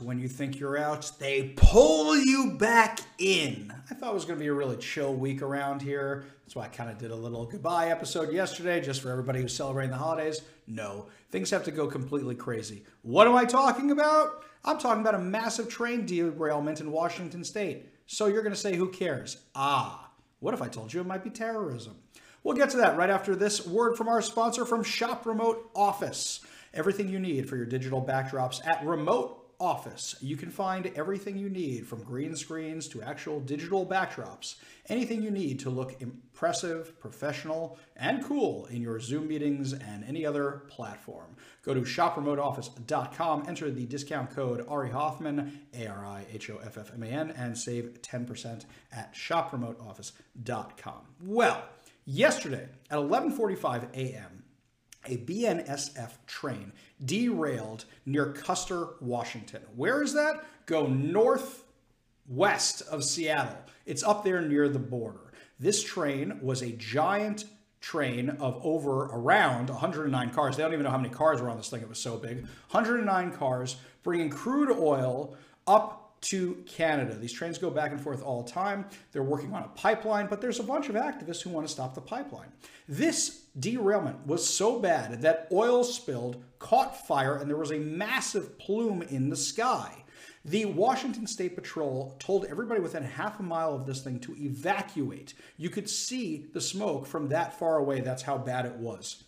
when you think you're out, they pull you back in. I thought it was going to be a really chill week around here. That's why I kind of did a little goodbye episode yesterday, just for everybody who's celebrating the holidays. No, things have to go completely crazy. What am I talking about? I'm talking about a massive train derailment in Washington state. So you're going to say, who cares? Ah, what if I told you it might be terrorism? We'll get to that right after this word from our sponsor from Shop Remote Office. Everything you need for your digital backdrops at Remote Office. You can find everything you need from green screens to actual digital backdrops. Anything you need to look impressive, professional, and cool in your Zoom meetings and any other platform. Go to shopremoteoffice.com, enter the discount code Ari Hoffman, A R I H O F F M A N, and save 10% at shopremoteoffice.com. Well, yesterday at 11:45 a.m., a BNSF train derailed near Custer, Washington. Where is that? Go northwest of Seattle. It's up there near the border. This train was a giant train of over around 109 cars. They don't even know how many cars were on this thing. It was so big. 109 cars bringing crude oil up to Canada. These trains go back and forth all the time. They're working on a pipeline, but there's a bunch of activists who want to stop the pipeline. This derailment was so bad that oil spilled, caught fire, and there was a massive plume in the sky. The Washington State Patrol told everybody within half a mile of this thing to evacuate. You could see the smoke from that far away. That's how bad it was.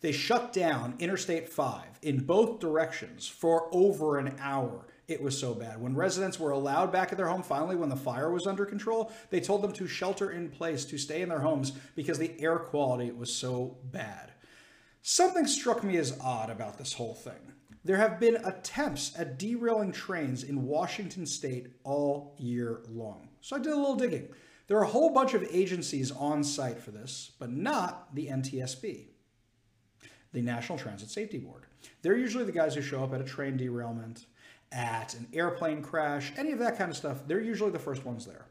They shut down Interstate 5 in both directions for over an hour. It was so bad. When residents were allowed back at their home, finally, when the fire was under control, they told them to shelter in place, to stay in their homes because the air quality was so bad. Something struck me as odd about this whole thing. There have been attempts at derailing trains in Washington state all year long. So I did a little digging. There are a whole bunch of agencies on site for this, but not the NTSB, the National Transit Safety Board. They're usually the guys who show up at a train derailment, at an airplane crash, any of that kind of stuff. They're usually the first ones there.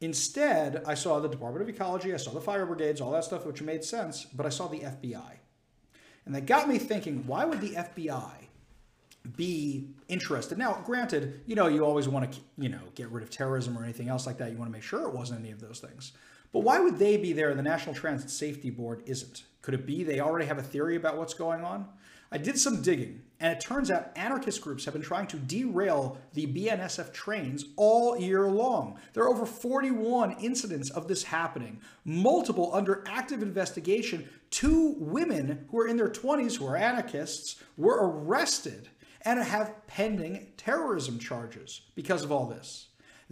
Instead, I saw the Department of Ecology, I saw the fire brigades, all that stuff, which made sense, but I saw the FBI. And that got me thinking, why would the FBI be interested? Now, granted, you know, you always want to, you know, get rid of terrorism or anything else like that. You want to make sure it wasn't any of those things. But why would they be there the National Transit Safety Board isn't? Could it be they already have a theory about what's going on? I did some digging, and it turns out anarchist groups have been trying to derail the BNSF trains all year long. There are over 41 incidents of this happening, multiple under active investigation. Two women who are in their 20s, who are anarchists, were arrested and have pending terrorism charges because of all this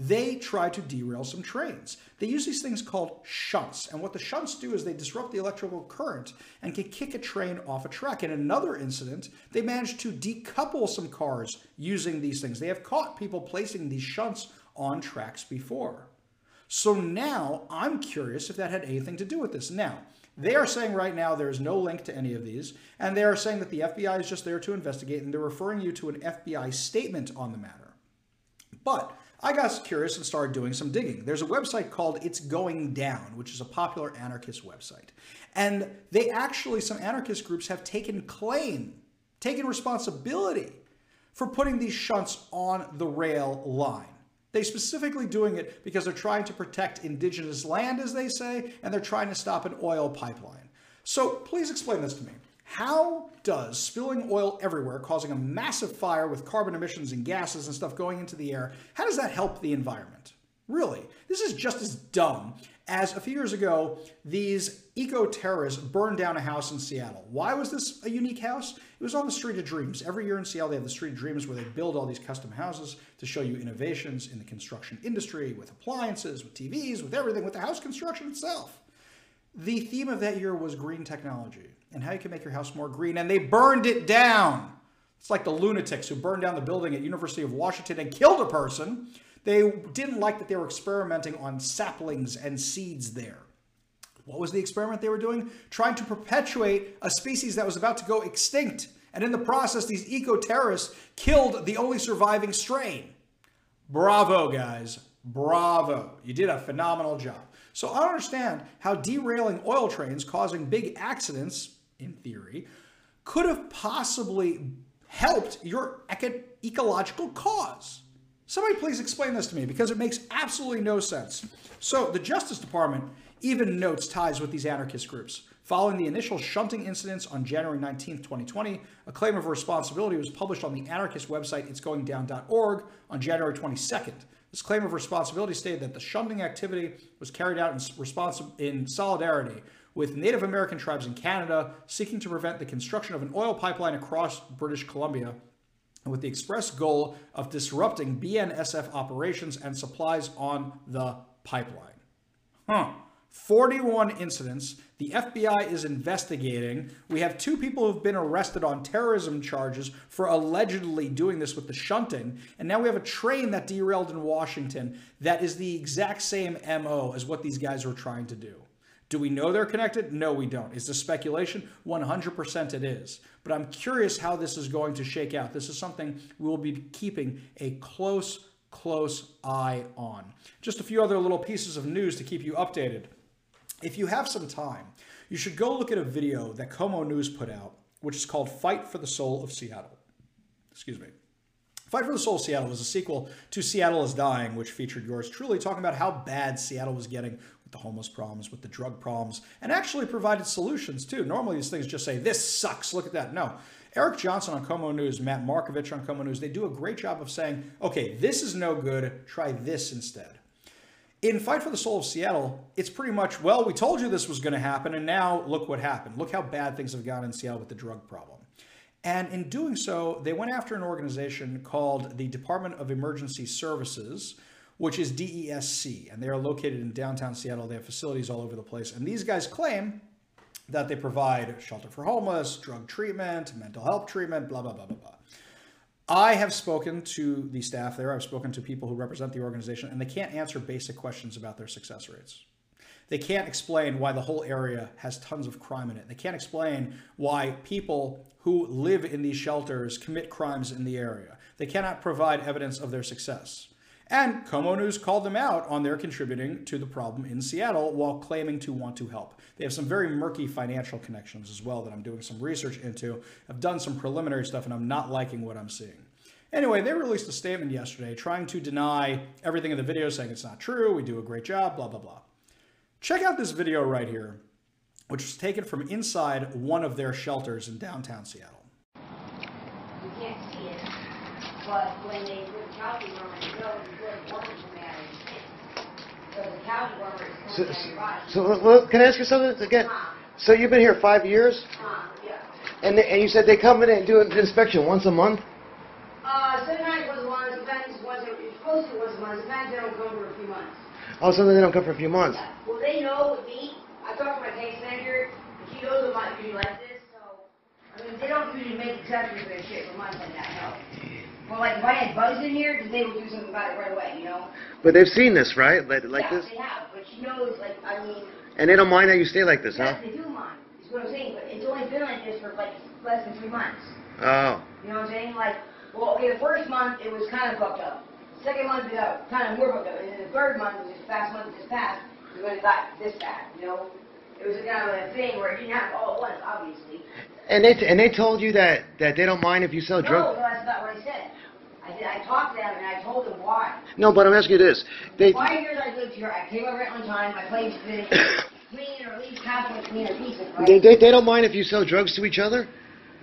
they try to derail some trains. They use these things called shunts. And what the shunts do is they disrupt the electrical current and can kick a train off a track. In another incident, they managed to decouple some cars using these things. They have caught people placing these shunts on tracks before. So now I'm curious if that had anything to do with this. Now, they are saying right now there is no link to any of these, and they are saying that the FBI is just there to investigate, and they're referring you to an FBI statement on the matter. But I got curious and started doing some digging. There's a website called It's Going Down, which is a popular anarchist website. And they actually, some anarchist groups have taken claim, taken responsibility for putting these shunts on the rail line. They specifically doing it because they're trying to protect indigenous land, as they say, and they're trying to stop an oil pipeline. So please explain this to me. How does spilling oil everywhere, causing a massive fire with carbon emissions and gases and stuff going into the air, how does that help the environment? Really, this is just as dumb as a few years ago, these eco-terrorists burned down a house in Seattle. Why was this a unique house? It was on the Street of Dreams. Every year in Seattle, they have the Street of Dreams where they build all these custom houses to show you innovations in the construction industry with appliances, with TVs, with everything, with the house construction itself. The theme of that year was green technology and how you can make your house more green. And they burned it down. It's like the lunatics who burned down the building at University of Washington and killed a person. They didn't like that they were experimenting on saplings and seeds there. What was the experiment they were doing? Trying to perpetuate a species that was about to go extinct. And in the process, these eco-terrorists killed the only surviving strain. Bravo, guys. Bravo. You did a phenomenal job. So I understand how derailing oil trains causing big accidents in theory, could have possibly helped your eco- ecological cause? Somebody please explain this to me because it makes absolutely no sense. So, the Justice Department even notes ties with these anarchist groups. Following the initial shunting incidents on January 19, 2020, a claim of responsibility was published on the anarchist website itsgoingdown.org on January 22nd. This claim of responsibility stated that the shunting activity was carried out in, in solidarity with Native American tribes in Canada seeking to prevent the construction of an oil pipeline across British Columbia with the express goal of disrupting BNSF operations and supplies on the pipeline. Huh. 41 incidents. The FBI is investigating. We have two people who've been arrested on terrorism charges for allegedly doing this with the shunting. And now we have a train that derailed in Washington that is the exact same MO as what these guys were trying to do. Do we know they're connected? No, we don't. Is this speculation? 100% it is. But I'm curious how this is going to shake out. This is something we will be keeping a close, close eye on. Just a few other little pieces of news to keep you updated. If you have some time, you should go look at a video that KOMO News put out, which is called Fight for the Soul of Seattle. Excuse me. Fight for the Soul of Seattle was a sequel to Seattle is Dying, which featured yours truly talking about how bad Seattle was getting with the homeless problems, with the drug problems, and actually provided solutions too. Normally these things just say, this sucks, look at that. No. Eric Johnson on KOMO News, Matt Markovich on KOMO News, they do a great job of saying, okay, this is no good, try this instead. In Fight for the Soul of Seattle, it's pretty much, well, we told you this was going to happen, and now look what happened. Look how bad things have gone in Seattle with the drug problem. And in doing so, they went after an organization called the Department of Emergency Services, which is DESC, and they are located in downtown Seattle. They have facilities all over the place. And these guys claim that they provide shelter for homeless, drug treatment, mental health treatment, blah, blah, blah, blah, blah. I have spoken to the staff there. I've spoken to people who represent the organization, and they can't answer basic questions about their success rates. They can't explain why the whole area has tons of crime in it. They can't explain why people who live in these shelters commit crimes in the area. They cannot provide evidence of their success. And KOMO News called them out on their contributing to the problem in Seattle while claiming to want to help. They have some very murky financial connections as well that I'm doing some research into. I've done some preliminary stuff and I'm not liking what I'm seeing. Anyway, they released a statement yesterday trying to deny everything in the video, saying it's not true, we do a great job, blah, blah, blah. Check out this video right here, which was taken from inside one of their shelters in downtown Seattle. You can't see it, but when they put the cow dewormer, you know the good worms are mad So the So, coming down your body. so, so well, can I ask you something again? So you've been here five years, Uh, yeah. and they, and you said they come in and do an inspection once a month. Uh, sometimes once a month, depends, once, it's supposed to once a month, sometimes they don't come for a few months. Oh, something they don't come for a few months. Yeah. Well, they know with me, I talked to my case manager, and she knows I'm not usually like this, so, I mean, they don't usually make exceptions for their shit for months like that, no. Well, like, if I had bugs in here, then they would do something about it right away, you know? But they've seen this, right? Like, like yeah, this, they have, but she knows, like, I mean, and they don't mind that you stay like this, huh? Yes, they do mind. Is what I'm saying. But it's only been like this for like less than three months. Oh, You know what I'm saying? Like, well, okay, the first month it was kind of fucked up. Second month it got kind of more fucked up, and then the third month, which is the fast month that just passed, when it got this bad. You know, it was a kind of a thing where it didn't happen all at once, obviously. and they and they told you that that they don't mind if you sell No, drugs. no, that's not what I said. I said I talked to them and I told them why. No, but I'm asking you this. They Five years I lived here. I came over on time. My place finished clean, or at least halfway clean or decent. Right? they, they they don't mind if you sell drugs to each other.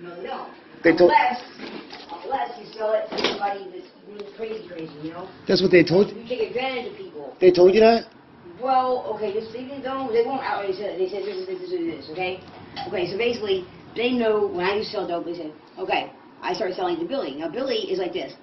No, they don't. They told- unless, unless you sell it to somebody that's really crazy, crazy, you know? That's what they told you. You take advantage of people. They told you that. Well, okay, just they don't, they won't outright say. They said this is this, this is this, okay? Okay, so basically, they know when I used to sell dope, they said, okay, I started selling to Billy. Now, Billy is like this.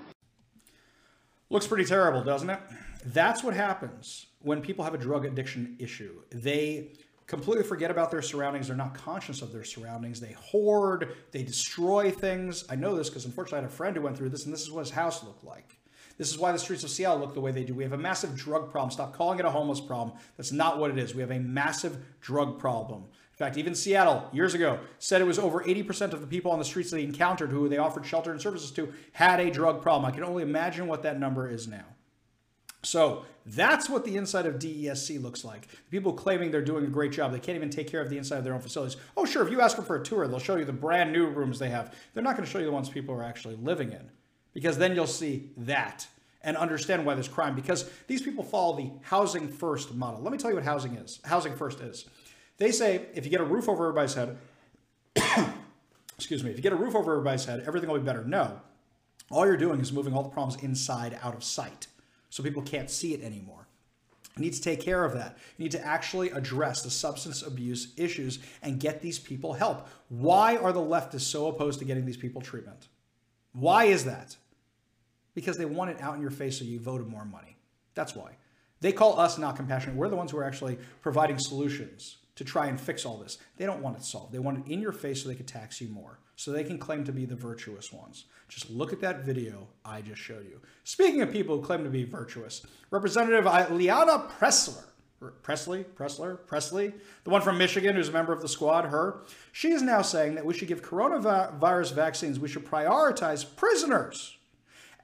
Looks pretty terrible, doesn't it? That's what happens when people have a drug addiction issue. They completely forget about their surroundings. They're not conscious of their surroundings. They hoard, they destroy things. I know this because unfortunately I had a friend who went through this, and this is what his house looked like. This is why the streets of Seattle look the way they do. We have a massive drug problem. Stop calling it a homeless problem. That's not what it is. We have a massive drug problem. In fact, even Seattle, years ago, said it was over 80% of the people on the streets they encountered who they offered shelter and services to had a drug problem. I can only imagine what that number is now. So that's what the inside of DESC looks like. People claiming they're doing a great job. They can't even take care of the inside of their own facilities. Oh, sure, if you ask them for a tour, they'll show you the brand new rooms they have. They're not going to show you the ones people are actually living in because then you'll see that and understand why there's crime because these people follow the housing first model. Let me tell you what housing is. Housing first is. They say if you get a roof over everybody's head, excuse me, if you get a roof over everybody's head, everything will be better. No. All you're doing is moving all the problems inside out of sight so people can't see it anymore. You need to take care of that. You need to actually address the substance abuse issues and get these people help. Why are the leftists so opposed to getting these people treatment? Why is that? Because they want it out in your face so you voted more money. That's why. They call us not compassionate. We're the ones who are actually providing solutions to try and fix all this. They don't want it solved. They want it in your face so they can tax you more, so they can claim to be the virtuous ones. Just look at that video I just showed you. Speaking of people who claim to be virtuous, Representative Liana Pressler, Pressley, Pressler, Pressley, the one from Michigan who's a member of the squad, her, she is now saying that we should give coronavirus vaccines, we should prioritize prisoners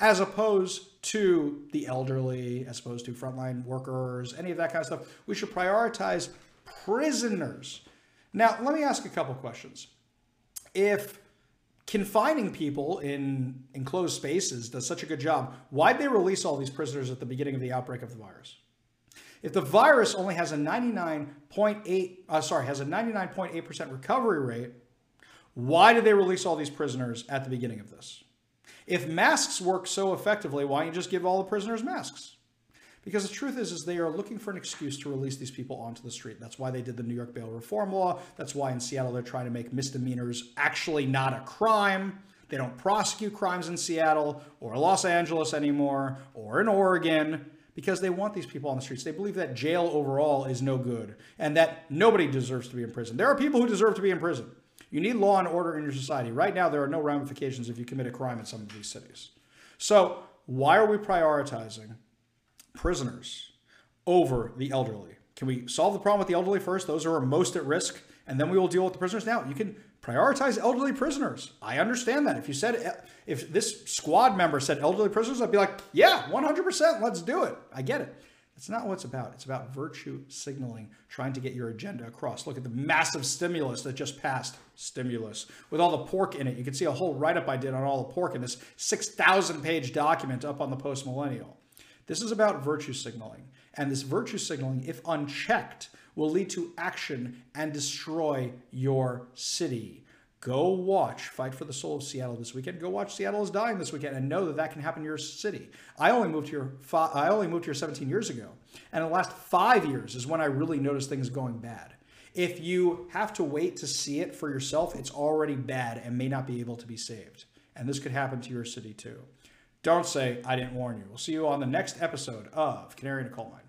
as opposed to the elderly, as opposed to frontline workers, any of that kind of stuff. We should prioritize prisoners. Now, let me ask a couple questions. If confining people in enclosed spaces does such a good job, why'd they release all these prisoners at the beginning of the outbreak of the virus? If the virus only has a 99.8, uh, sorry, has a 99.8% recovery rate, why did they release all these prisoners at the beginning of this? If masks work so effectively, why don't you just give all the prisoners masks? Because the truth is, is they are looking for an excuse to release these people onto the street. That's why they did the New York bail reform law. That's why in Seattle they're trying to make misdemeanors actually not a crime. They don't prosecute crimes in Seattle or Los Angeles anymore or in Oregon because they want these people on the streets. They believe that jail overall is no good and that nobody deserves to be in prison. There are people who deserve to be in prison. You need law and order in your society. Right now, there are no ramifications if you commit a crime in some of these cities. So, why are we prioritizing prisoners over the elderly. Can we solve the problem with the elderly first? Those who are most at risk, and then we will deal with the prisoners. Now, you can prioritize elderly prisoners. I understand that. If you said, if this squad member said elderly prisoners, I'd be like, yeah, 100%, let's do it. I get it. That's not what it's about. It's about virtue signaling, trying to get your agenda across. Look at the massive stimulus that just passed. Stimulus. With all the pork in it. You can see a whole write up I did on all the pork in this 6,000 page document up on the Post Millennial. This is about virtue signaling. And this virtue signaling, if unchecked, will lead to action and destroy your city. Go watch Fight for the Soul of Seattle this weekend. Go watch Seattle is Dying this weekend and know that that can happen in your city. I only moved here I only moved here 17 years ago. And the last 5 years is when I really noticed things going bad. If you have to wait to see it for yourself, it's already bad and may not be able to be saved. And this could happen to your city too. Don't say, I didn't warn you. We'll see you on the next episode of Canary in a Coal Mine.